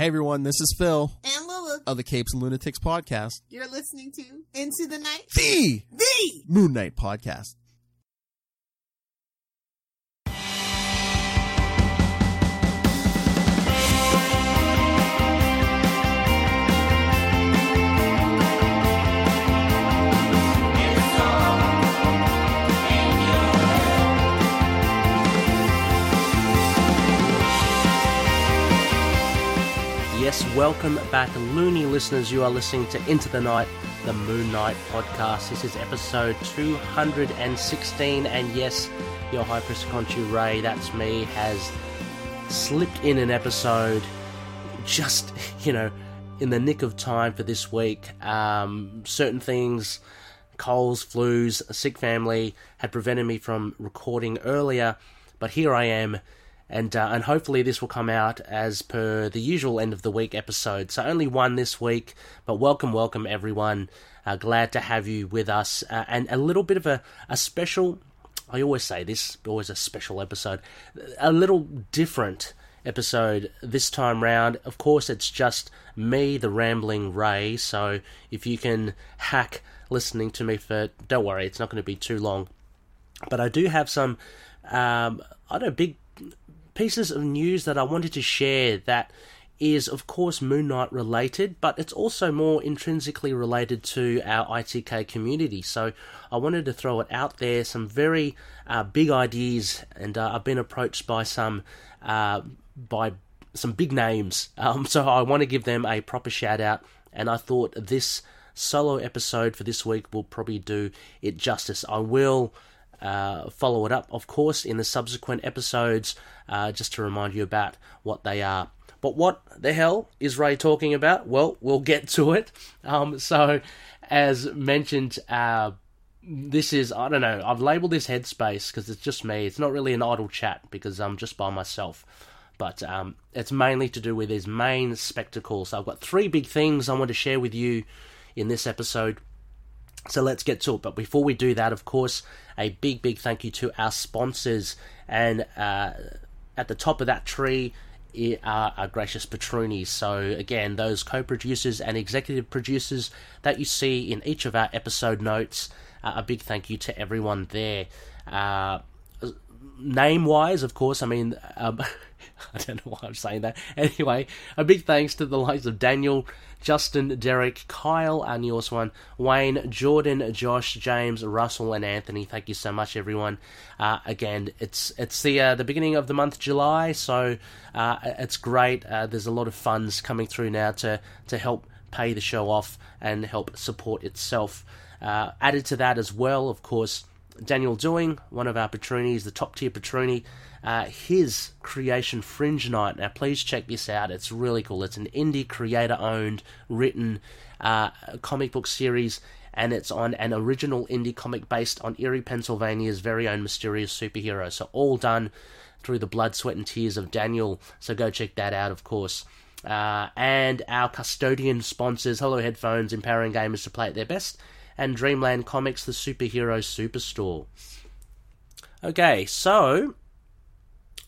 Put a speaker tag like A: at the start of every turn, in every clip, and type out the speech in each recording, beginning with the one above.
A: Hey everyone, this is Phil
B: And Lula,
A: of the Capes and Lunatics podcast,
B: you're listening to Into the Night.
A: the
B: The
A: Moon Knight podcast.
C: Yes, welcome back, loony listeners. You are listening to Into the Night, the Moon Knight podcast. This is episode 216, and yes, your High Khonshu Ray, that's me, has slipped in an episode just, you know, in the nick of time for this week. Um, certain things, colds, flus, a sick family, had prevented me from recording earlier, but here I am and uh, and hopefully this will come out as per the usual end of the week episode. So only one this week, but welcome, welcome everyone. Uh, glad to have you with us, uh, and a little bit of a, a special. I always say this, always a special episode, a little different episode this time round. Of course, it's just me, the rambling Ray. So if you can hack listening to me for, don't worry, it's not going to be too long. But I do have some, um, I don't know, big pieces of news that I wanted to share that is, of course, Moon Knight related, but it's also more intrinsically related to our ITK community. So I wanted to throw it out there. Some very uh, big ideas, and uh, I've been approached by some uh, by some big names. Um, so I want to give them a proper shout out, and I thought this solo episode for this week will probably do it justice. I will uh, follow it up, of course, in the subsequent episodes, uh, just to remind you about what they are. But what the hell is Ray talking about? Well, we'll get to it. Um, so, as mentioned, uh, this is, I don't know, I've labeled this headspace because it's just me. It's not really an idle chat because I'm just by myself. But um, it's mainly to do with his main spectacles. So I've got three big things I want to share with you in this episode. So let's get to it. But before we do that, of course, a big, big thank you to our sponsors. And uh, at the top of that tree are our gracious patroonies. So, again, those co producers and executive producers that you see in each of our episode notes, uh, a big thank you to everyone there. Uh, name wise, of course, I mean, um, I don't know why I'm saying that. Anyway, a big thanks to the likes of Daniel, Justin, Derek, Kyle, our newest one, Wayne, Jordan, Josh, James, Russell, and Anthony. Thank you so much, everyone. Uh, again, it's it's the uh, the beginning of the month, July, so uh, it's great. Uh, there's a lot of funds coming through now to to help pay the show off and help support itself. Uh, added to that as well, of course. Daniel Doing, one of our patroonies, the top tier patroony, uh, his creation Fringe Knight. Now, please check this out. It's really cool. It's an indie creator owned, written uh, comic book series, and it's on an original indie comic based on Erie, Pennsylvania's very own mysterious superhero. So, all done through the blood, sweat, and tears of Daniel. So, go check that out, of course. Uh, and our custodian sponsors, Hello Headphones, empowering gamers to play at their best and Dreamland Comics, the superhero superstore. Okay, so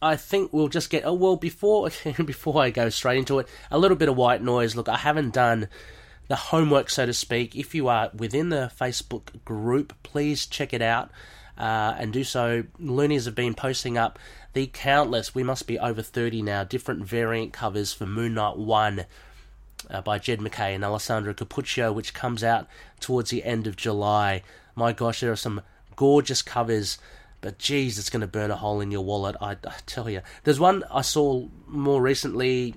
C: I think we'll just get. Oh well, before before I go straight into it, a little bit of white noise. Look, I haven't done the homework, so to speak. If you are within the Facebook group, please check it out uh, and do so. Loonies have been posting up the countless. We must be over thirty now. Different variant covers for Moon Knight One uh, by Jed MacKay and Alessandro Cappuccio, which comes out towards the end of July. My gosh, there are some gorgeous covers, but geez, it's going to burn a hole in your wallet, I, I, tell you. There's one I saw more recently,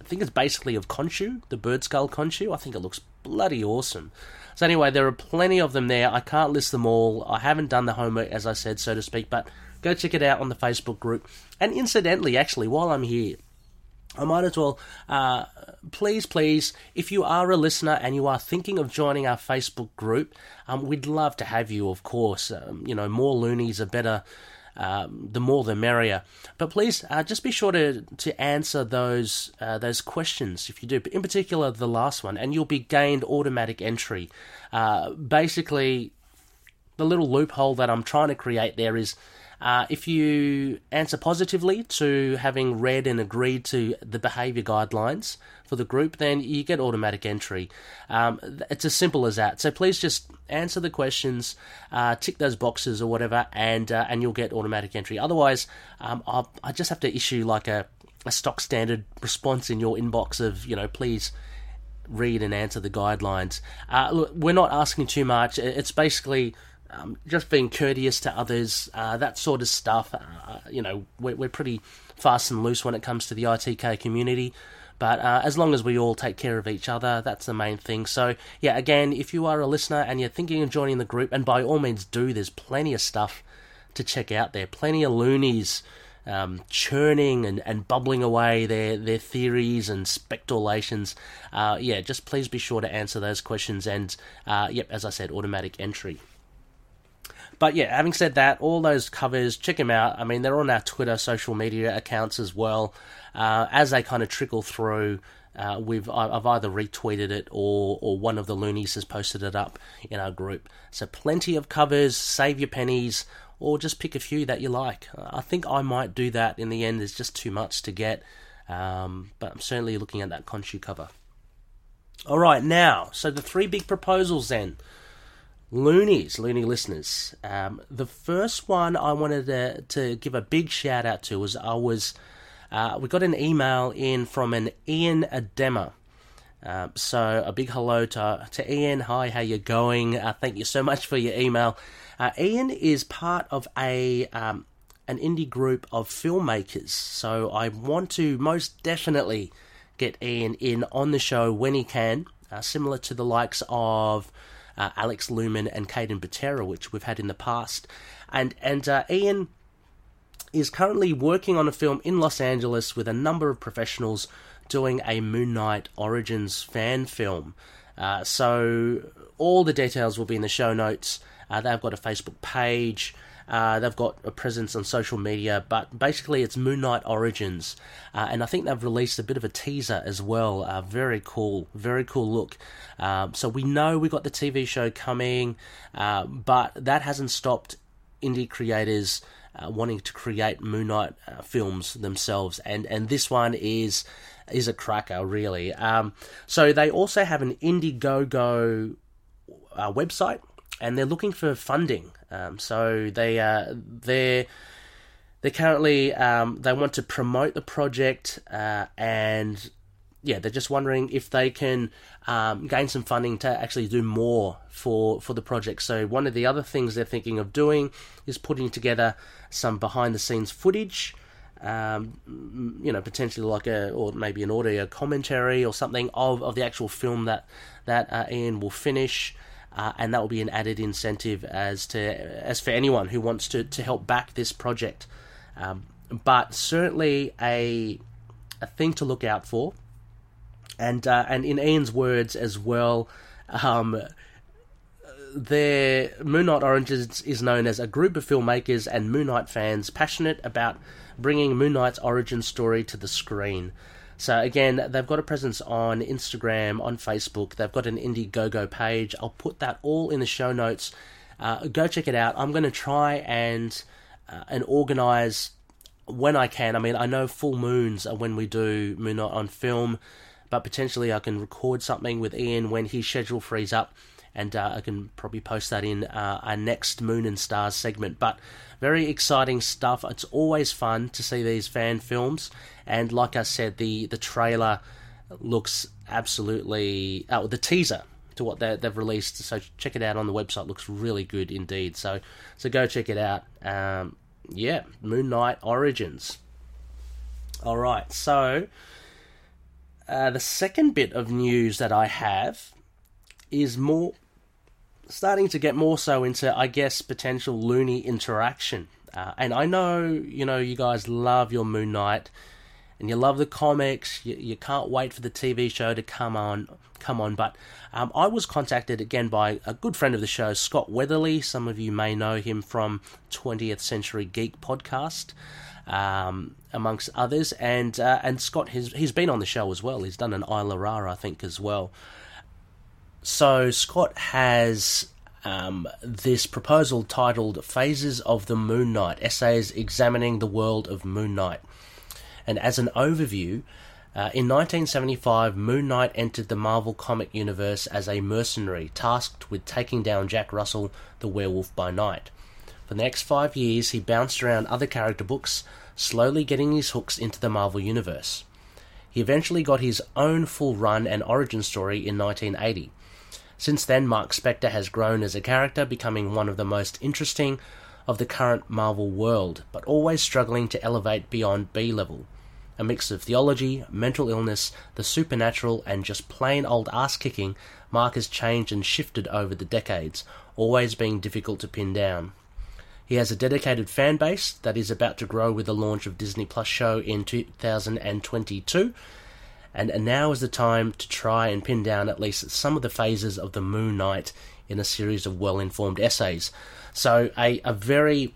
C: I think it's basically of Khonshu, the bird skull Khonshu. I think it looks bloody awesome. So, anyway, there are plenty of them there. I can't list them all. I haven't done the homework, as I said, so to speak, but go check it out on the Facebook group. And incidentally, actually, while I'm here, I might as well, uh, please, please, if you are a listener and you are thinking of joining our Facebook group, um, we'd love to have you, of course. Um, you know, more loonies are better, um, the more the merrier. But please, uh, just be sure to, to answer those uh, those questions if you do, in particular the last one, and you'll be gained automatic entry. Uh, basically, the little loophole that I'm trying to create there is Uh, if you answer positively to having read and agreed to the behaviour guidelines for the group, then you get automatic entry. Um, it's as simple as that. So please just answer the questions, uh, tick those boxes or whatever, and uh, and you'll get automatic entry. Otherwise, um, I just have to issue like a, a stock standard response in your inbox of you know please read and answer the guidelines. Uh, look, we're not asking too much. It's basically um, just being courteous to others, uh, that sort of stuff. Uh, you know, we're, we're, pretty fast and loose when it comes to the ITK community. But uh, as long as we all take care of each other, that's the main thing. So, yeah, again, if you are a listener and you're thinking of joining the group, and by all means do, there's plenty of stuff to check out there. Plenty of loonies um, churning and, and bubbling away their, their theories and speculations. Uh, yeah, just please be sure to answer those questions. And, uh, yep, as I said, automatic entry. But yeah, having said that, all those covers, check them out. I mean, they're on our Twitter, social media accounts as well. Uh, as they kind of trickle through, uh, we've I've either retweeted it or or one of the loonies has posted it up in our group. So plenty of covers. Save your pennies, or just pick a few that you like. I think I might do that in the end. There's just too much to get, um, but I'm certainly looking at that Khonshu cover. All right, now, so the three big proposals then. Loonies, loony listeners. Um, the first one I wanted to, to give a big shout out to was I was uh, we got an email in from an Ian Adema. Uh, so a big hello to to Ian. Hi, how you going? Uh, thank you so much for your email. Uh, Ian is part of a um, an indie group of filmmakers. So I want to most definitely get Ian in on the show when he can, uh, similar to the likes of uh, Alex Lumen and Caden Butera, which we've had in the past. And and uh, Ian is currently working on a film in Los Angeles with a number of professionals doing a Moon Knight Origins fan film. Uh, so all the details will be in the show notes. Uh, they've got a Facebook page. Uh, they've got a presence on social media, but basically it's Moon Knight Origins, uh, and I think they've released a bit of a teaser as well. Uh, very cool, very cool look. Um, so we know we've got the TV show coming, uh, but that hasn't stopped indie creators. Uh, wanting to create Moon Knight uh, films themselves, and and this one is is a cracker, really. Um, so they also have an Indiegogo uh, website, and they're looking for funding. Um, so they uh, they they currently um, they want to promote the project uh, and yeah they're just wondering if they can um, gain some funding to actually do more for for the project. So one of the other things they're thinking of doing is putting together some behind the scenes footage. Um, you know, potentially like a or maybe an audio commentary or something of, of the actual film that that uh, Ian will finish uh, and that will be an added incentive as to as for anyone who wants to, to help back this project. Um, but certainly a a thing to look out for, and uh, and in Ian's words as well. Um, their Moon Knight Origins is known as a group of filmmakers and Moon Knight fans passionate about bringing Moon Knight's origin story to the screen. So again, they've got a presence on Instagram, on Facebook. They've got an Indiegogo page. I'll put that all in the show notes. Uh, go check it out. I'm going to try and uh, and organize when I can. I mean, I know full moons are when we do Moon Knight on film, but potentially I can record something with Ian when his schedule frees up and uh, I can probably post that in uh, our next Moon and Stars segment. But very exciting stuff. It's always fun to see these fan films, and like I said, the the trailer looks absolutely. Oh, the teaser to what they, have released. So check it out on the website. Looks really good indeed. So so go check it out. Um, yeah, Moon Knight Origins. All right, so. Uh, the second bit of news that I have is more starting to get more so into, I guess, potential loony interaction. Uh, and I know, you know, you guys love your Moon Knight, and you love the comics. You, you can't wait for the TV show to come on, come on. But um, I was contacted again by a good friend of the show, Scott Weatherly. Some of you may know him from 20th Century Geek podcast. Um, amongst others, and uh, and Scott has he's been on the show as well. He's done an Isla Rara, I think, as well. So Scott has um, this proposal titled Phases of the Moon Knight Essays Examining the World of Moon Knight. And as an overview, uh, in 1975, Moon Knight entered the Marvel comic universe as a mercenary tasked with taking down Jack Russell, the werewolf by night. For the next five years, he bounced around other character books, slowly getting his hooks into the Marvel Universe. He eventually got his own full run and origin story in 1980. Since then, Mark Spector has grown as a character, becoming one of the most interesting of the current Marvel world, but always struggling to elevate beyond B level. A mix of theology, mental illness, the supernatural, and just plain old ass kicking, Mark has changed and shifted over the decades, always being difficult to pin down. He has a dedicated fan base that is about to grow with the launch of Disney Plus show in 2022. And now is the time to try and pin down at least some of the phases of the Moon Knight in a series of well informed essays. So, a, a very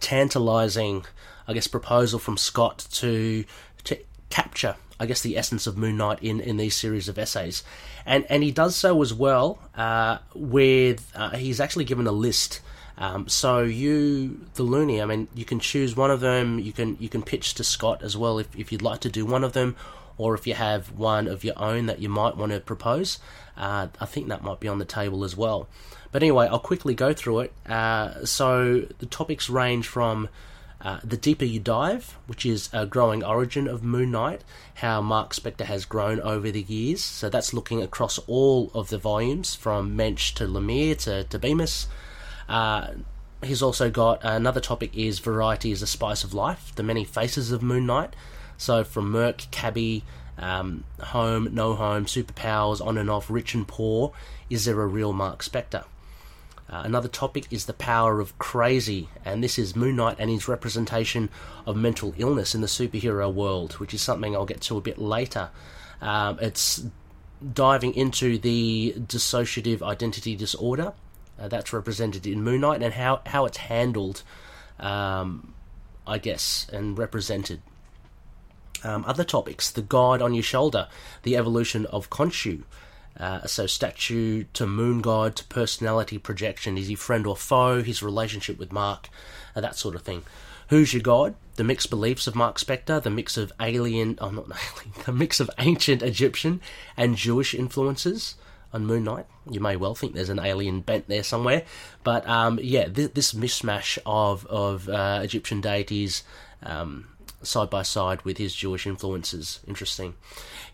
C: tantalizing, I guess, proposal from Scott to to capture, I guess, the essence of Moon Knight in, in these series of essays, and and he does so as well uh, with uh, he's actually given a list um, so you, the Looney, I mean, you can choose one of them. You can you can pitch to Scott as well if, if you'd like to do one of them, or if you have one of your own that you might want to propose. Uh, I think that might be on the table as well. But anyway, I'll quickly go through it. Uh, so the topics range from uh, the deeper you dive, which is a growing origin of Moon Knight, how Mark Spector has grown over the years. So that's looking across all of the volumes from Moench to Lemire to, to Bemis. Uh, he's also got another topic is variety is a spice of life, the many faces of Moon Knight. So from Merc, Cabby, um, home, no home, superpowers, on and off, rich and poor, is there a real Mark Spector? Uh, another topic is the power of crazy, and this is Moon Knight and his representation of mental illness in the superhero world, which is something I'll get to a bit later. Um, it's diving into the dissociative identity disorder uh, that's represented in Moon Knight and how, how it's handled, um, I guess, and represented. Um, other topics the god on your shoulder, the evolution of Khonshu. Uh, so, statue to moon god to personality projection. Is he friend or foe? His relationship with Mark, uh, that sort of thing. Who's your god? The mixed beliefs of Mark Spector, the mix of alien, oh, not alien, the mix of ancient Egyptian and Jewish influences on Moon Knight. You may well think there's an alien bent there somewhere, but um, yeah, th- this mishmash of of uh, Egyptian deities um, side by side with his Jewish influences, interesting.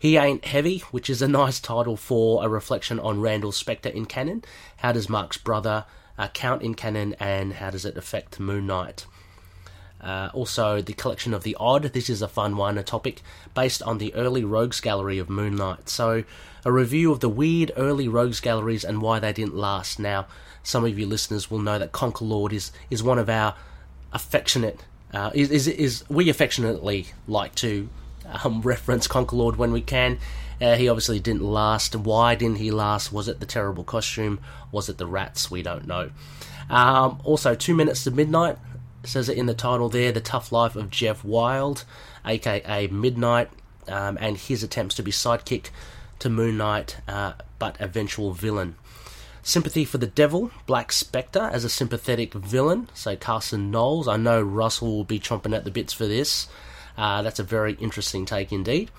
C: He ain't heavy, which is a nice title for a reflection on Randall Spector in canon. How does Mark's brother uh, count in canon, and how does it affect Moon Knight? Uh, also, the collection of the odd. This is a fun one, a topic based on the early rogues gallery of Moon Knight. So, a review of the weird early rogues galleries and why they didn't last. Now, some of you listeners will know that Conquer Lord is is one of our affectionate. Uh, is, is is we affectionately like to um, reference Conquer Lord when we can. Uh, he obviously didn't last. Why didn't he last? Was it the terrible costume? Was it the rats? We don't know. Um, also, Two Minutes to Midnight says it in the title there The Tough Life of Jeff Wilde, aka Midnight, um, and his attempts to be sidekick to Moon Knight, uh, but eventual villain. Sympathy for the Devil, Black Spectre as a sympathetic villain, so Carson Knowles. I know Russell will be chomping at the bits for this. Uh, that's a very interesting take indeed.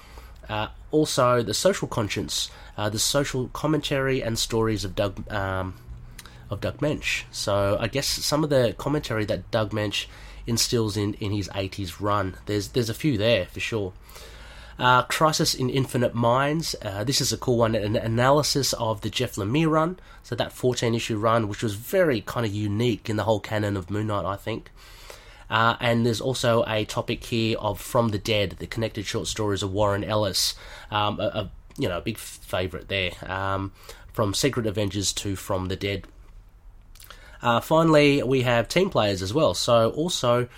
C: Uh, also, the social conscience, uh, the social commentary and stories of Doug um, of Doug Moench. So I guess some of the commentary that Doug Moench instills in, in his 80s run, there's there's a few there for sure. Uh, Crisis in Infinite Minds. Uh, this is a cool one, an analysis of the Jeff Lemire run. So that 14 issue run, which was very kind of unique in the whole canon of Moon Knight, I think. Uh, and there's also a topic here of From the Dead, the connected short stories of Warren Ellis, um, a, a, you know a big favourite there. Um, from Secret Avengers to From the Dead. Uh, finally, we have team players as well. So also,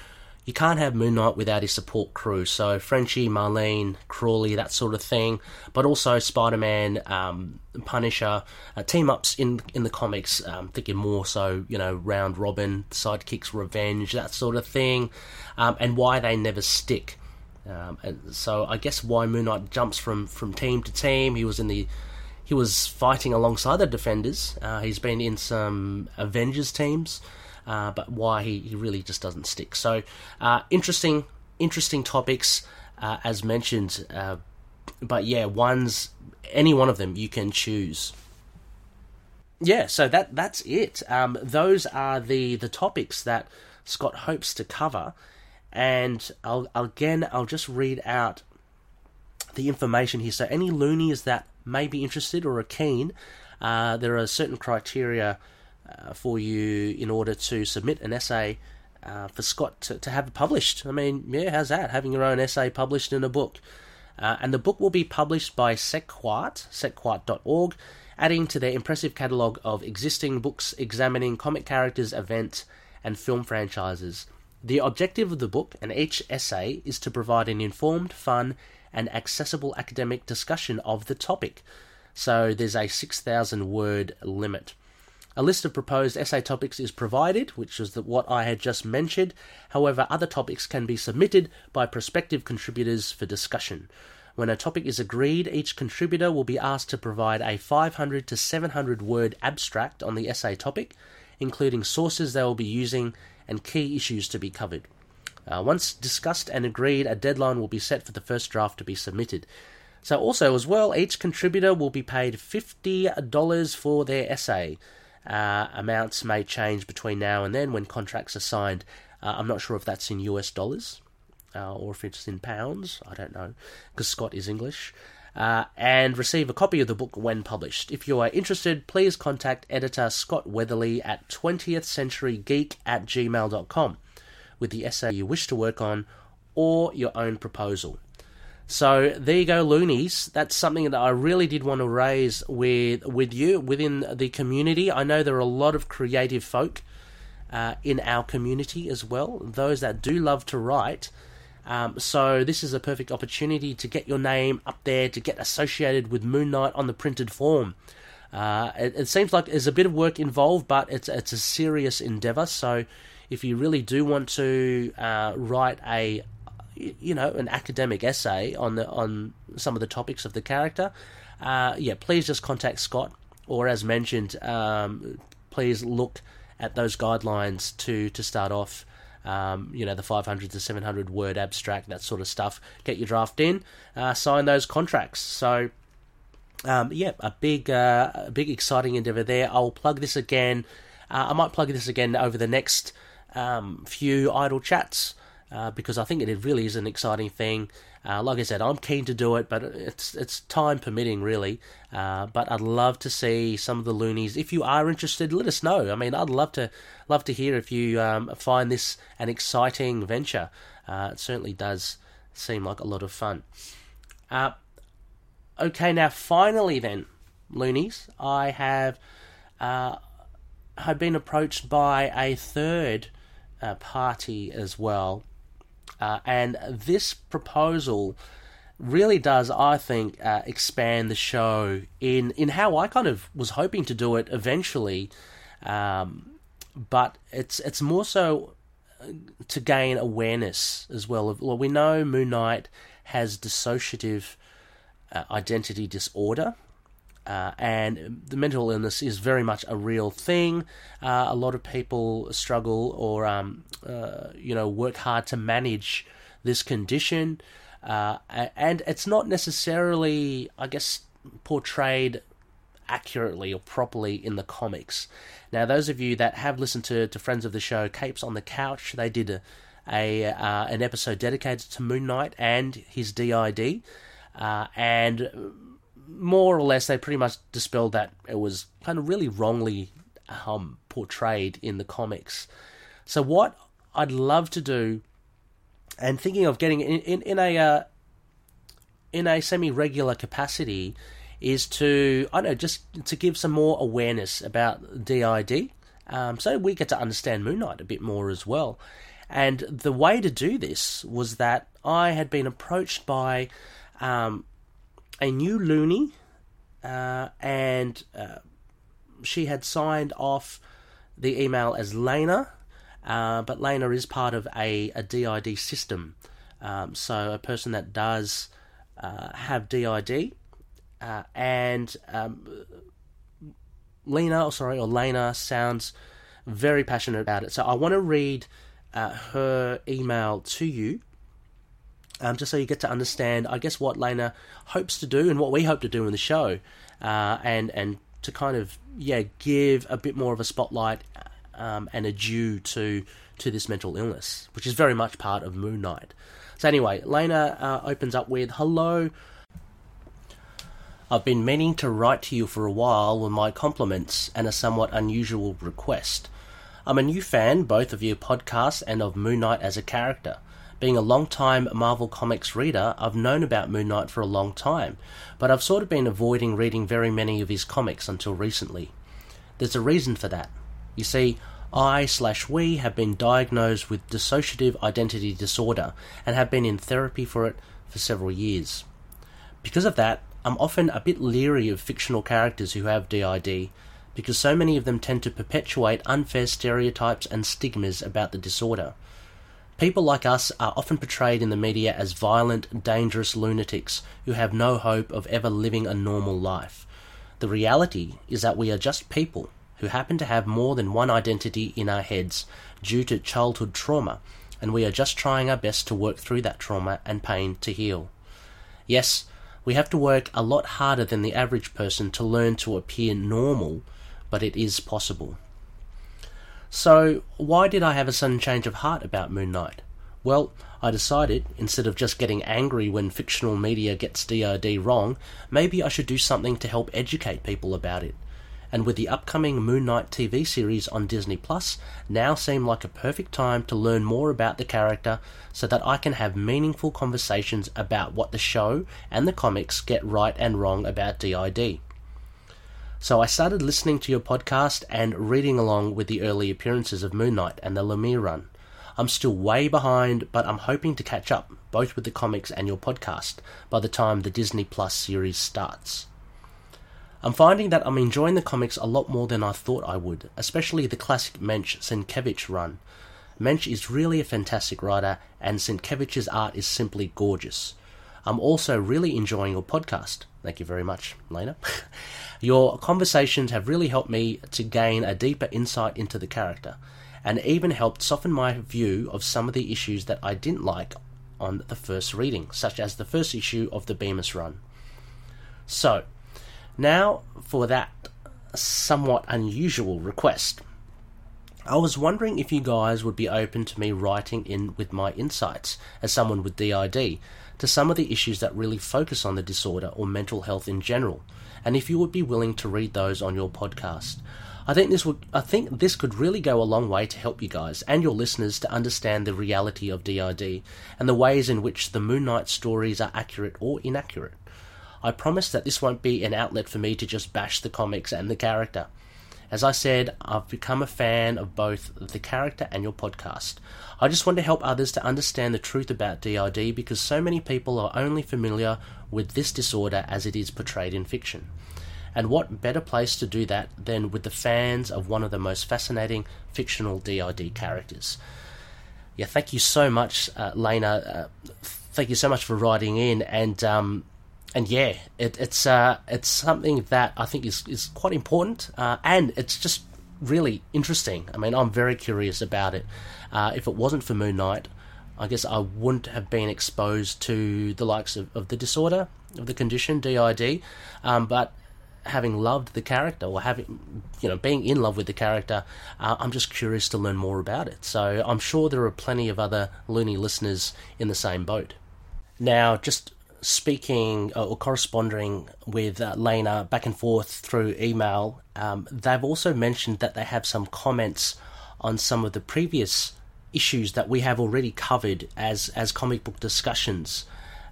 C: you can't have Moon Knight without his support crew. So Frenchie, Marlene, Crawley, that sort of thing. But also Spider-Man, um, Punisher, uh, team ups in in the comics. Um, thinking more so, you know, Round Robin, Sidekicks, Revenge, that sort of thing, um, and why they never stick. Um, and so I guess why Moon Knight jumps from from team to team. He was in the he was fighting alongside the Defenders. Uh, he's been in some Avengers teams, uh, but why he, he really just doesn't stick. So uh, interesting, interesting topics uh, as mentioned. Uh, but yeah, one's any one of them you can choose. Yeah, so that that's it. Um, those are the the topics that Scott hopes to cover, and I'll again I'll just read out the information here. So any loonies that may be interested or are keen, uh, there are certain criteria uh, for you in order to submit an essay uh, for Scott to, to have published. I mean, yeah, how's that? Having your own essay published in a book. Uh, and the book will be published by Sequart, sequart.org, adding to their impressive catalogue of existing books examining comic characters, events, and film franchises. The objective of the book and each essay is to provide an informed, fun, and accessible academic discussion of the topic. So there's a 6,000 word limit. A list of proposed essay topics is provided, which is the, what I had just mentioned. However, other topics can be submitted by prospective contributors for discussion. When a topic is agreed, each contributor will be asked to provide a 500 to 700 word abstract on the essay topic, including sources they will be using and key issues to be covered. Uh, once discussed and agreed, a deadline will be set for the first draft to be submitted. So, also as well, each contributor will be paid $50 for their essay. Uh, amounts may change between now and then when contracts are signed. Uh, I'm not sure if that's in US dollars uh, or if it's in pounds. I don't know because Scott is English. Uh, and receive a copy of the book when published. If you are interested, please contact editor Scott Weatherly at 20th Century Geek at gmail.com with the essay you wish to work on or your own proposal. So there you go, loonies. That's something that I really did want to raise with with you within the community. I know there are a lot of creative folk uh, in our community as well. Those that do love to write. Um, so this is a perfect opportunity to get your name up there, to get associated with Moon Knight on the printed form. Uh, it, it, seems like there's a bit of work involved, but it's it's a serious endeavor. So if you really do want to uh, write a you know an academic essay on the on some of the topics of the character, uh, yeah, please just contact Scott, or as mentioned, um, please look at those guidelines to to start off. Um, you know the 500 to 700 word abstract, that sort of stuff. Get your draft in, uh, sign those contracts. So, um, yeah, a big, uh, a big exciting endeavor there. I'll plug this again. Uh, I might plug this again over the next um, few idle chats uh, because I think it really is an exciting thing. Uh, like I said, I'm keen to do it, but it's it's time permitting, really. Uh, but I'd love to see some of the loonies. If you are interested, let us know. I mean, I'd love to love to hear if you um, find this an exciting venture. Uh, it certainly does seem like a lot of fun. Uh, okay, now finally, then, loonies, I have uh, have been approached by a third uh, party as well. Uh, and this proposal really does, I think, uh, expand the show in in how I kind of was hoping to do it eventually. Um, but it's it's more so uh, to gain awareness as well. Of, Well, we know Moon Knight has dissociative uh, identity disorder, uh, and the mental illness is very much a real thing. Uh, a lot of people struggle or, um, uh, you know, work hard to manage this condition. Uh, and it's not necessarily, I guess, portrayed accurately or properly in the comics. Now, those of you that have listened to, to friends of the show, Capes on the Couch, they did a, a uh, an episode dedicated to Moon Knight and his DID. Uh, and more or less, they pretty much dispelled that it was kind of really wrongly um, portrayed in the comics. So, what I'd love to do, and thinking of getting in in, in a uh, in a semi regular capacity, is to I don't know just to give some more awareness about DID, um, so we get to understand Moon Knight a bit more as well. And the way to do this was that I had been approached by um, a new loony, uh, and uh, she had signed off the email as Lena, uh, but Lena is part of a, a DID system. Um, so a person that does uh, have DID uh, and um, Lena, or sorry, or Lena sounds very passionate about it. So I want to read uh, her email to you, um, just so you get to understand, I guess, what Lena hopes to do and what we hope to do in the show, uh, and and to kind of yeah give a bit more of a spotlight um, and a due to to this mental illness, which is very much part of Moon Knight. So anyway, Lena uh, opens up with, "Hello." I've been meaning to write to you for a while with my compliments and a somewhat unusual request. I'm a new fan both of your podcast and of Moon Knight as a character. Being a long-time Marvel Comics reader, I've known about Moon Knight for a long time, but I've sort of been avoiding reading very many of his comics until recently. There's a reason for that. You see, I slash we have been diagnosed with dissociative identity disorder and have been in therapy for it for several years. Because of that, I'm often a bit leery of fictional characters who have DID, because so many of them tend to perpetuate unfair stereotypes and stigmas about the disorder. People like us are often portrayed in the media as violent, dangerous lunatics who have no hope of ever living a normal life. The reality is that we are just people who happen to have more than one identity in our heads due to childhood trauma, and we are just trying our best to work through that trauma and pain to heal. Yes, we have to work a lot harder than the average person to learn to appear normal, but it is possible. So, why did I have a sudden change of heart about Moon Knight? Well, I decided, instead of just getting angry when fictional media gets DID wrong, maybe I should do something to help educate people about it. And with the upcoming Moon Knight TV series on Disney Plus, now seemed like a perfect time to learn more about the character so that I can have meaningful conversations about what the show and the comics get right and wrong about DID. So I started listening to your podcast and reading along with the early appearances of Moon Knight and the Lemire run. I'm still way behind, but I'm hoping to catch up, both with the comics and your podcast, by the time the Disney Plus series starts. I'm finding that I'm enjoying the comics a lot more than I thought I would, especially the classic Moench Sienkiewicz run. Moench is really a fantastic writer, and Sienkiewicz's art is simply gorgeous. I'm also really enjoying your podcast. Thank you very much, Lena. your conversations have really helped me to gain a deeper insight into the character, and even helped soften my view of some of the issues that I didn't like on the first reading, such as the first issue of the Bemis run. So, now for that somewhat unusual request. I was wondering if you guys would be open to me writing in with my insights as someone with DID to some of the issues that really focus on the disorder or mental health in general, and if you would be willing to read those on your podcast. I think this would I think this could really go a long way to help you guys and your listeners to understand the reality of DID and the ways in which the Moon Knight stories are accurate or inaccurate. I promise that this won't be an outlet for me to just bash the comics and the character. As I said, I've become a fan of both the character and your podcast. I just want to help others to understand the truth about DID because so many people are only familiar with this disorder as it is portrayed in fiction. And what better place to do that than with the fans of one of the most fascinating fictional DID characters? Yeah, thank you so much, uh, Lena. Uh, thank you so much for writing in, and um, and yeah, it, it's uh, it's something that I think is is quite important, uh, and it's just really interesting. I mean, I'm very curious about it. Uh, if it wasn't for Moon Knight, I guess I wouldn't have been exposed to the likes of, of the disorder of the condition DID. Um, but having loved the character or having you know being in love with the character, uh, I'm just curious to learn more about it. So I'm sure there are plenty of other loony listeners in the same boat. Now, just speaking uh, or corresponding with uh, Lena back and forth through email, um, they've also mentioned that they have some comments on some of the previous issues that we have already covered as as comic book discussions.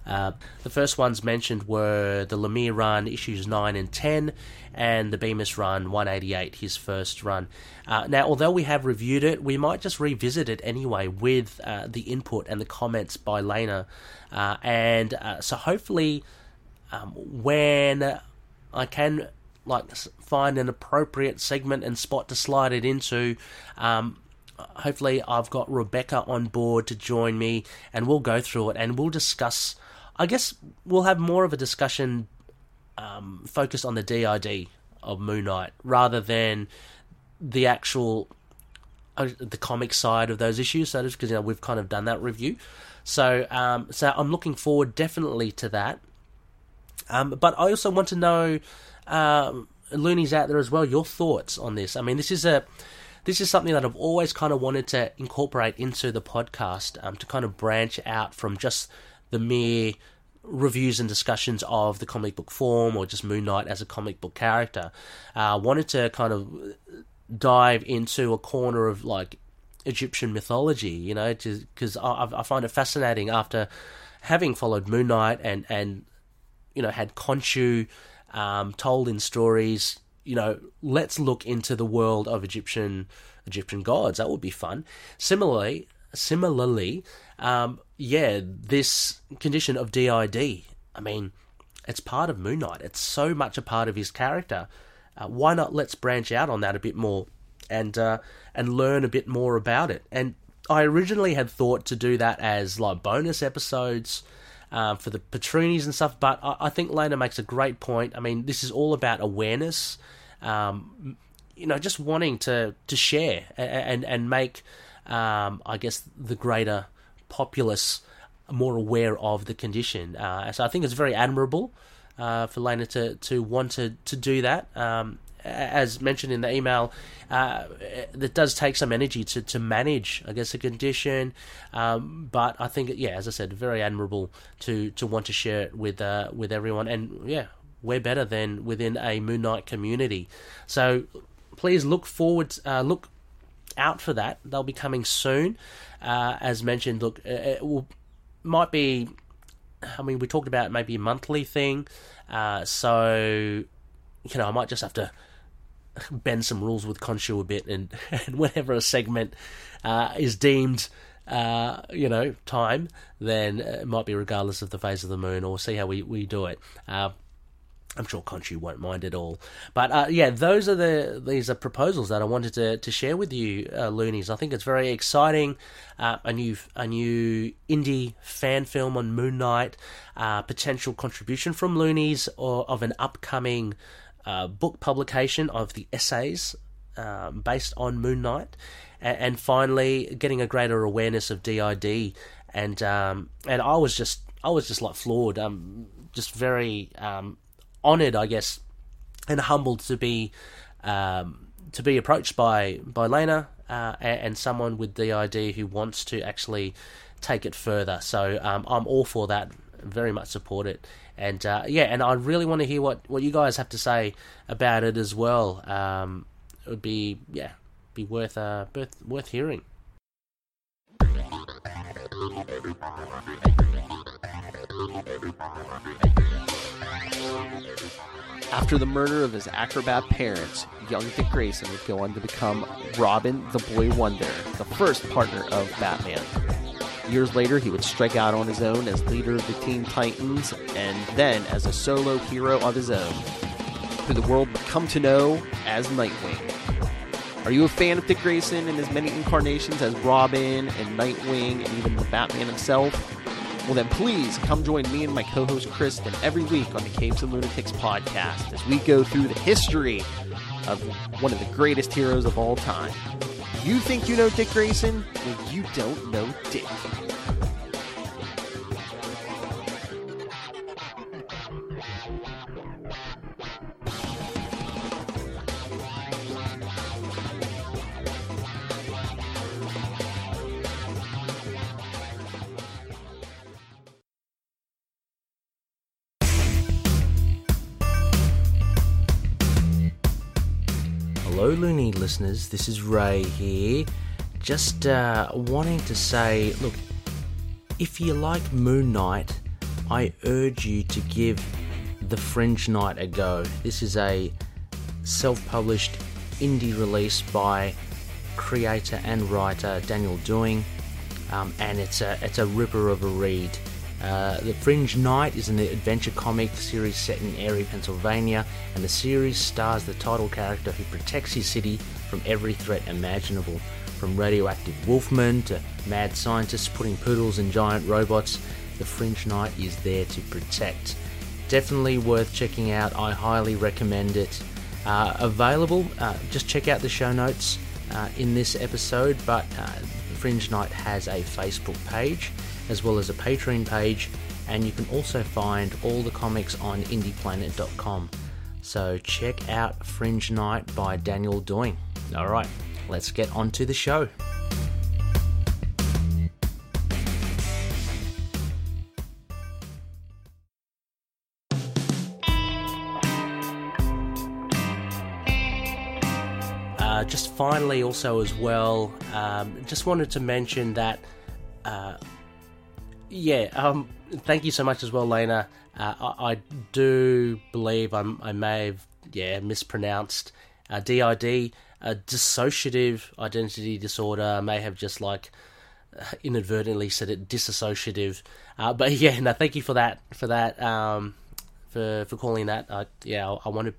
C: Uh, the first ones mentioned were the Lemire run, issues 9 and 10, and the Bemis run, 188, his first run. Uh, now, although we have reviewed it, we might just revisit it anyway with uh, the input and the comments by Lena. Uh, and uh, so hopefully, um, when I can like find an appropriate segment and spot to slide it into, um, hopefully I've got Rebecca on board to join me and we'll go through it and we'll discuss I guess we'll have more of a discussion um, focused on the DID of Moon Knight rather than the actual uh, the comic side of those issues. So just because you know we've kind of done that review, so um, so I'm looking forward definitely to that. Um, but I also want to know, um, loonies out there as well, your thoughts on this. I mean, this is a this is something that I've always kind of wanted to incorporate into the podcast um, to kind of branch out from just the mere reviews and discussions of the comic book form or just Moon Knight as a comic book character. Uh, wanted to kind of dive into a corner of like Egyptian mythology, you know, because I, I find it fascinating after having followed Moon Knight and and you know had Khonshu um, told in stories. You know, let's look into the world of Egyptian Egyptian gods. That would be fun. Similarly, similarly, um, yeah, this condition of DID. I mean, it's part of Moon Knight. It's so much a part of his character. Uh, why not let's branch out on that a bit more and uh, and learn a bit more about it? And I originally had thought to do that as like bonus episodes uh, for the Patroonies and stuff, but I, I, think Lena makes a great point. I mean, this is all about awareness. Um, you know, just wanting to to share and and, and make, um, I guess, the greater populace more aware of the condition. Uh, so I think it's very admirable uh, for Lena to, to want to, to do that. Um, as mentioned in the email, uh, it does take some energy to, to manage, I guess, a condition. Um, but I think, yeah, as I said, very admirable to, to want to share it with uh, with everyone. And yeah, we're better than within a Moon Knight community. So please look forward, uh, look out for that. They'll be coming soon. Uh, as mentioned, look, it will, might be. I mean, we talked about maybe a monthly thing, uh, so you know I might just have to bend some rules with Khonshu a bit, and, and whenever a segment uh, is deemed, uh, you know, time, then it might be regardless of the phase of the moon, or see how we, we do it. Uh, I'm sure Khonshu won't mind at all. But uh, yeah, those are the these are proposals that I wanted to, to share with you, uh, loonies. I think it's very exciting. Uh, a new a new indie fan film on Moon Knight, uh, potential contribution from loonies or of an upcoming uh, book publication of the essays um, based on Moon Knight, and, and, finally getting a greater awareness of DID. And um, and I was just I was just like floored. Um, just very um, honoured, I guess, and humbled to be um, to be approached by by Lena uh, and, and, someone with DID who wants to actually take it further. So um, I'm all for that. Very much support it. And uh, yeah, and I really want to hear what, what you guys have to say about it as well. Um, it would be yeah, be worth uh, worth worth hearing.
A: After the murder of his acrobat parents, young Dick Grayson would go on to become Robin the Boy Wonder, the first partner of Batman. Years later, he would strike out on his own as leader of the Teen Titans, and then as a solo hero of his own, who the world would come to know as Nightwing. Are you a fan of Dick Grayson and his many incarnations as Robin and Nightwing and even the Batman himself? Well, then please come join me and my co host Kristen every week on the Capes and Lunatics podcast as we go through the history of one of the greatest heroes of all time. You think you know Dick Grayson? Well, you don't know Dick.
C: Listeners. This is Ray here. Just uh, wanting to say look, if you like Moon Knight, I urge you to give The Fringe Knight a go. This is a self published indie release by creator and writer Daniel Doing, um, and it's a, it's a ripper of a read. Uh, the Fringe Knight is an adventure comic series set in Erie, Pennsylvania, and the series stars the title character who protects his city from every threat imaginable. From radioactive wolfmen to mad scientists putting poodles in giant robots, the Fringe Knight is there to protect. definitely worth checking out. I highly recommend it. Uh, available, uh, just check out the show notes uh, in this episode. But uh, Fringe Knight has a Facebook page as well as a Patreon page, and you can also find all the comics on indieplanet.com. So check out Fringe Knight by Daniel Doing. All right, let's get on to the show. Uh, just finally, also as well, um, just wanted to mention that, uh, yeah, um, thank you so much as well, Lena. Uh, I, I do believe I'm, I may have, yeah, mispronounced uh, DID, uh, dissociative identity disorder. I may have just like inadvertently said it disassociative, uh, but yeah, no, thank you for that, for that, um, for for calling that. Uh, yeah, I, I want to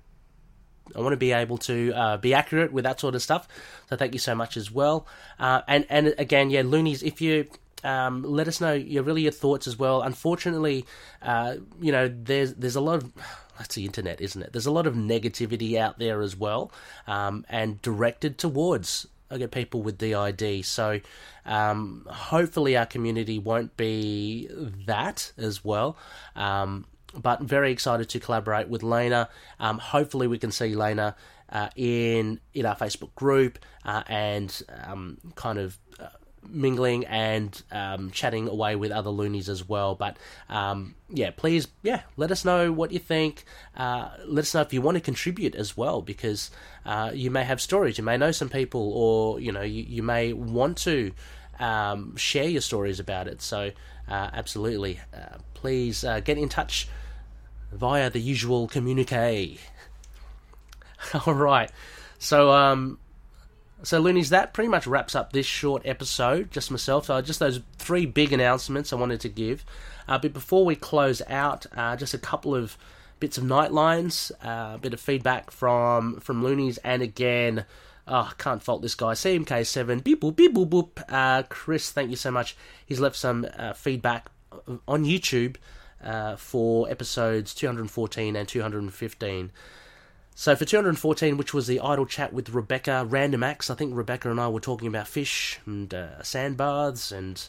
C: I want to be able to uh, be accurate with that sort of stuff. So thank you so much as well. Uh, and and again, yeah, loonies, if you um, let us know your really your thoughts as well. Unfortunately, uh, you know, there's there's a lot of that's the internet, isn't it? There's a lot of negativity out there as well, um, and directed towards okay, people with DID. So um, hopefully our community won't be that as well. Um, but very excited to collaborate with Lena. Um, hopefully, we can see Lena uh, in in our Facebook group uh, and um, kind of uh, mingling and um, chatting away with other loonies as well. But um, yeah, please, yeah, let us know what you think. Uh, let us know if you want to contribute as well, because uh, you may have stories, you may know some people, or you know, you, you may want to um, share your stories about it. So, uh, absolutely, uh, please uh, get in touch via the usual communique. All right, so um, so loonies, that pretty much wraps up this short episode. Just myself, so just those three big announcements I wanted to give. Uh, but before we close out, uh, just a couple of bits of nightlines, uh, a bit of feedback from from loonies, and again. Oh, can't fault this guy. CMK7, beep boop, beep boop, boop. Uh, Chris, thank you so much. He's left some uh, feedback on YouTube uh, for episodes 214 and 215. So for 214, which was the idle chat with Rebecca Random Acts, I think Rebecca and I were talking about fish and uh, sandbaths and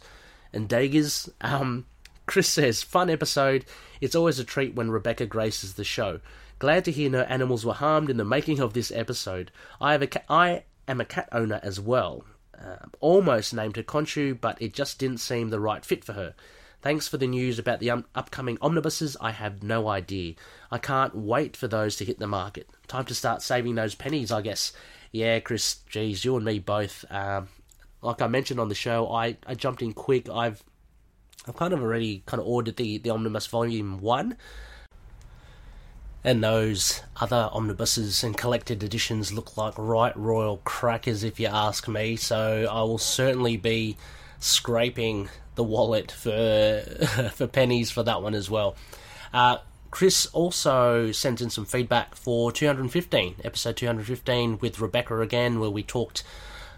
C: and daggers. Um, Chris says, fun episode. It's always a treat when Rebecca graces the show. Glad to hear no animals were harmed in the making of this episode. I have a ca- I am a cat owner as well. Uh, almost named her Khonshu, but it just didn't seem the right fit for her. Thanks for the news about the um, upcoming omnibuses. I have no idea. I can't wait for those to hit the market. Time to start saving those pennies, I guess. Yeah, Chris, geez, you and me both. Um, like I mentioned on the show, I, I jumped in quick. I've I've kind of already kind of ordered the, the Omnibus Volume 1. And those other omnibuses and collected editions look like right royal crackers, if you ask me. So I will certainly be scraping the wallet for for pennies for that one as well. Uh, Chris also sent in some feedback for 215, episode 215 with Rebecca again, where we talked.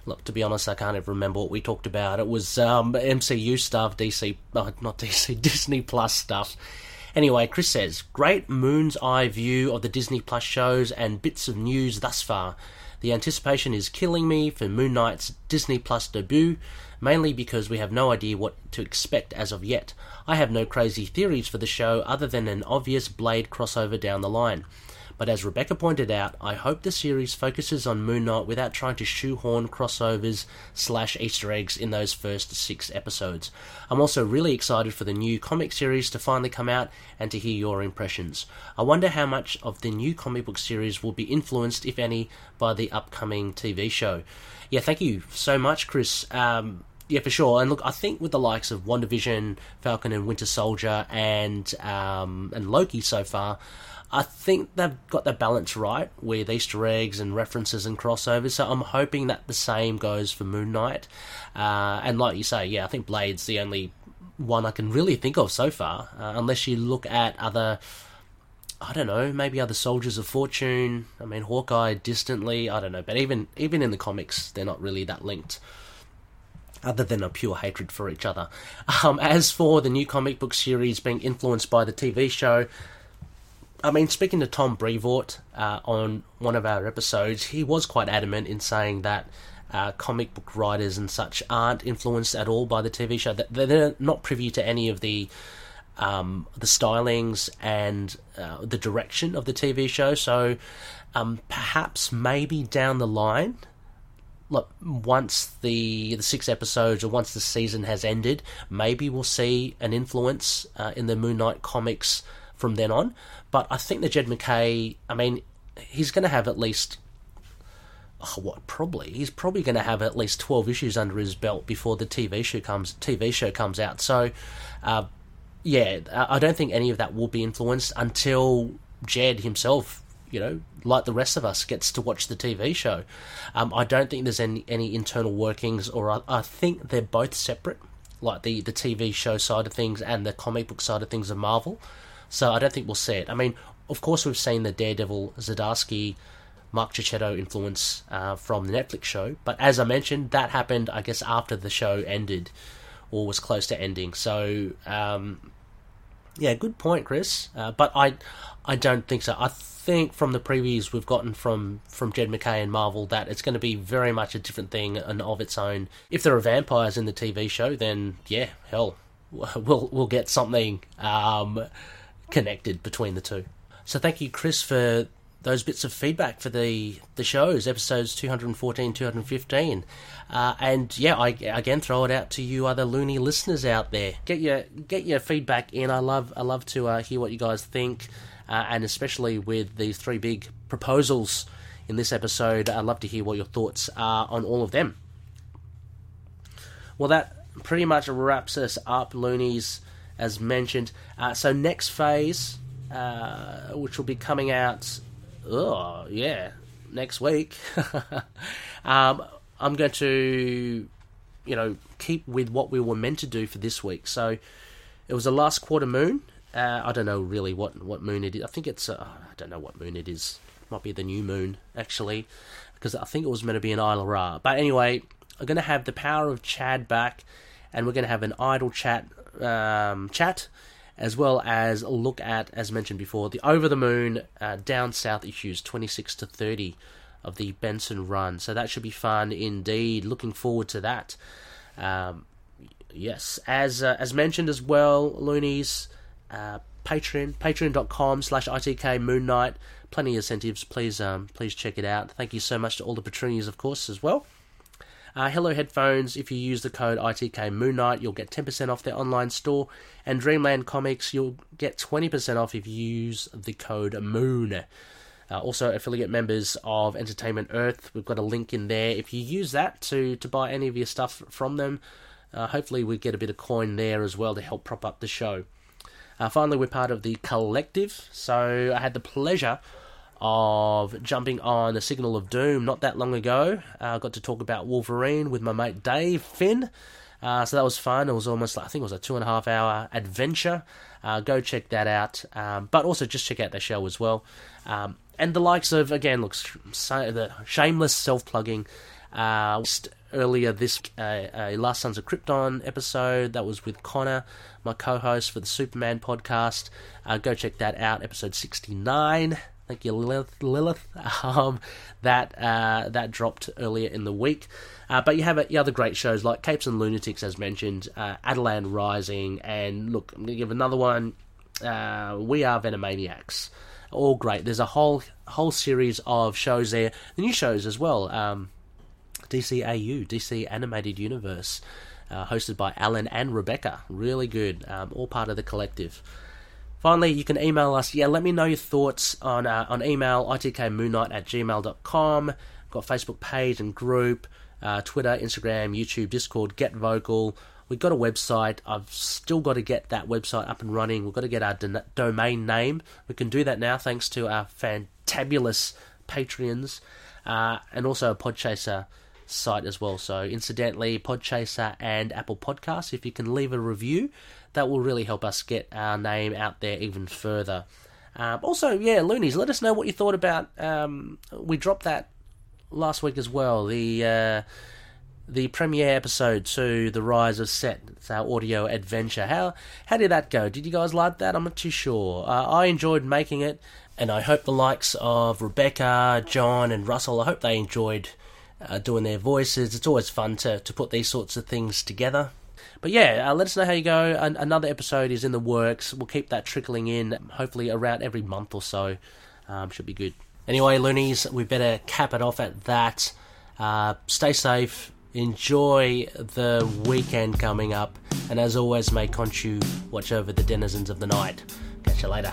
C: Look, to be honest, I can't even remember what we talked about. It was um, MCU stuff, DC, uh, not DC, Disney Plus stuff. Anyway, Chris says, great moon's eye view of the Disney Plus shows and bits of news thus far. The anticipation is killing me for Moon Knight's Disney Plus debut, mainly because we have no idea what to expect as of yet. I have no crazy theories for the show other than an obvious Blade crossover down the line. But as Rebecca pointed out, I hope the series focuses on Moon Knight without trying to shoehorn crossovers slash Easter eggs in those first six episodes. I'm also really excited for the new comic series to finally come out and to hear your impressions. I wonder how much of the new comic book series will be influenced, if any, by the upcoming TV show. Yeah, thank you so much, Chris. Um, yeah, for sure. And look, I think with the likes of WandaVision, Falcon and Winter Soldier, and um, and Loki so far, I think they've got the balance right with Easter eggs and references and crossovers. So I'm hoping that the same goes for Moon Knight. Uh, and like you say, yeah, I think Blade's the only one I can really think of so far, uh, unless you look at other. I don't know, maybe other soldiers of fortune. I mean, Hawkeye distantly. I don't know, but even even in the comics, they're not really that linked other than a pure hatred for each other. Um, as for the new comic book series being influenced by the TV show, I mean, speaking to Tom Brevoort uh, on one of our episodes, he was quite adamant in saying that uh, comic book writers and such aren't influenced at all by the TV show. That they're not privy to any of the um, the stylings and uh, the direction of the TV show. So um, perhaps maybe down the line, look, once the the six episodes or once the season has ended, maybe we'll see an influence uh, in the Moon Knight comics from then on. But I think the Jed MacKay, I mean, he's going to have at least oh, what probably he's probably going to have at least 12 issues under his belt before the TV show comes TV show comes out so uh, yeah I don't think any of that will be influenced until Jed himself you know like the rest of us gets to watch the TV show um, I don't think there's any any internal workings or I, I think they're both separate like the the TV show side of things and the comic book side of things of Marvel so I don't think we'll see it I mean of course we've seen the Daredevil Zdarsky Mark Checchetto influence uh, from the Netflix show. But as I mentioned, that happened, I guess, after the show ended or was close to ending. So, um, yeah, good point, Chris. Uh, but I, I don't think so. I think from the previews we've gotten from from Jed MacKay and Marvel that it's going to be very much a different thing and of its own. If there are vampires in the TV show, then yeah, hell, we'll we'll get something um, connected between the two. So thank you, Chris, for those bits of feedback for the the shows, episodes 214, 215. Uh, and yeah, I again throw it out to you other loony listeners out there. Get your get your feedback in. I love I love to uh, hear what you guys think, uh, and especially with these three big proposals in this episode, I'd love to hear what your thoughts are on all of them. Well, that pretty much wraps us up, loonies, as mentioned. Uh, so next phase, uh, which will be coming out oh yeah, next week, um, I'm going to, you know, keep with what we were meant to do for this week. So it was the last quarter moon. Uh, I don't know really what what moon it is. I think it's uh, I don't know what moon it is. Might be the new moon actually, because I think it was meant to be an Isla Ra. But anyway, I'm going to have the power of Chad back, and we're going to have an idle chat um, chat as well as look at, as mentioned before, the Over the Moon uh, Down South issues 26 to 30 of the Benson run. So that should be fun indeed. Looking forward to that. Um, yes, as uh, as mentioned as well, Loonies, uh, Patreon, patreon.com slash ITK Moon Knight. Plenty of incentives. Please, um, please check it out. Thank you so much to all the patronies, of course, as well. Uh, Hello Headphones, if you use the code ITK Moon Knight, you'll get 10% off their online store. And Dreamland Comics, you'll get 20% off if you use the code MOON. Uh, also, affiliate members of Entertainment Earth, we've got a link in there. If you use that to, to buy any of your stuff from them, uh, hopefully we get a bit of coin there as well to help prop up the show. Uh, finally, we're part of the collective, so I had the pleasure of jumping on the Signal of Doom not that long ago. I uh, got to talk about Wolverine with my mate Dave Finn. Uh, so that was fun. It was almost, like, I think it was a two and a half hour adventure. Uh, go check that out. Um, but also just check out the show as well. Um, and the likes of, again, looks the shameless self plugging. Uh, earlier this uh, Last Sons of Krypton episode that was with Connor, my co-host for the Superman podcast. Uh, go check that out, episode sixty nine. Thank you, Lilith. Lilith. Um, that uh, that dropped earlier in the week. Uh, but you have uh, other great shows like Capes and Lunatics, as mentioned, uh, Rising, and look, I'm going to give another one. Uh, we are Venomaniacs. All great. There's a whole whole series of shows there. The new shows as well. Um, DCAU, DC Animated Universe, uh, hosted by Alan and Rebecca. Really good. Um, all part of the collective. Finally, you can email us. Yeah, let me know your thoughts on uh, on email, itkmoonnight at gmail.com. Got Facebook page and group, uh, Twitter, Instagram, YouTube, Discord, Get Vocal. We've got a website. I've still got to get that website up and running. We've got to get our do- domain name. We can do that now thanks to our fantabulous Patreons uh, and also a Podchaser site as well. So, incidentally, Podchaser and Apple Podcasts, if you can leave a review, that will really help us get our name out there even further. Um, also, yeah, Loonies, let us know what you thought about. Um, we dropped that last week as well. The uh, the premiere episode to The Rise of Set. It's our audio adventure. How how did that go? Did you guys like that? I'm not too sure. Uh, I enjoyed making it, and I hope the likes of Rebecca, John, and Russell. I hope they enjoyed uh, doing their voices. It's always fun to to put these sorts of things together. But yeah, uh, let us know how you go. An- another episode is in the works. We'll keep that trickling in, hopefully around every month or so. Um, should be good. Anyway, loonies, we better cap it off at that. Uh, stay safe. Enjoy the weekend coming up. And as always, may Khonshu watch over the denizens of the night. Catch you later.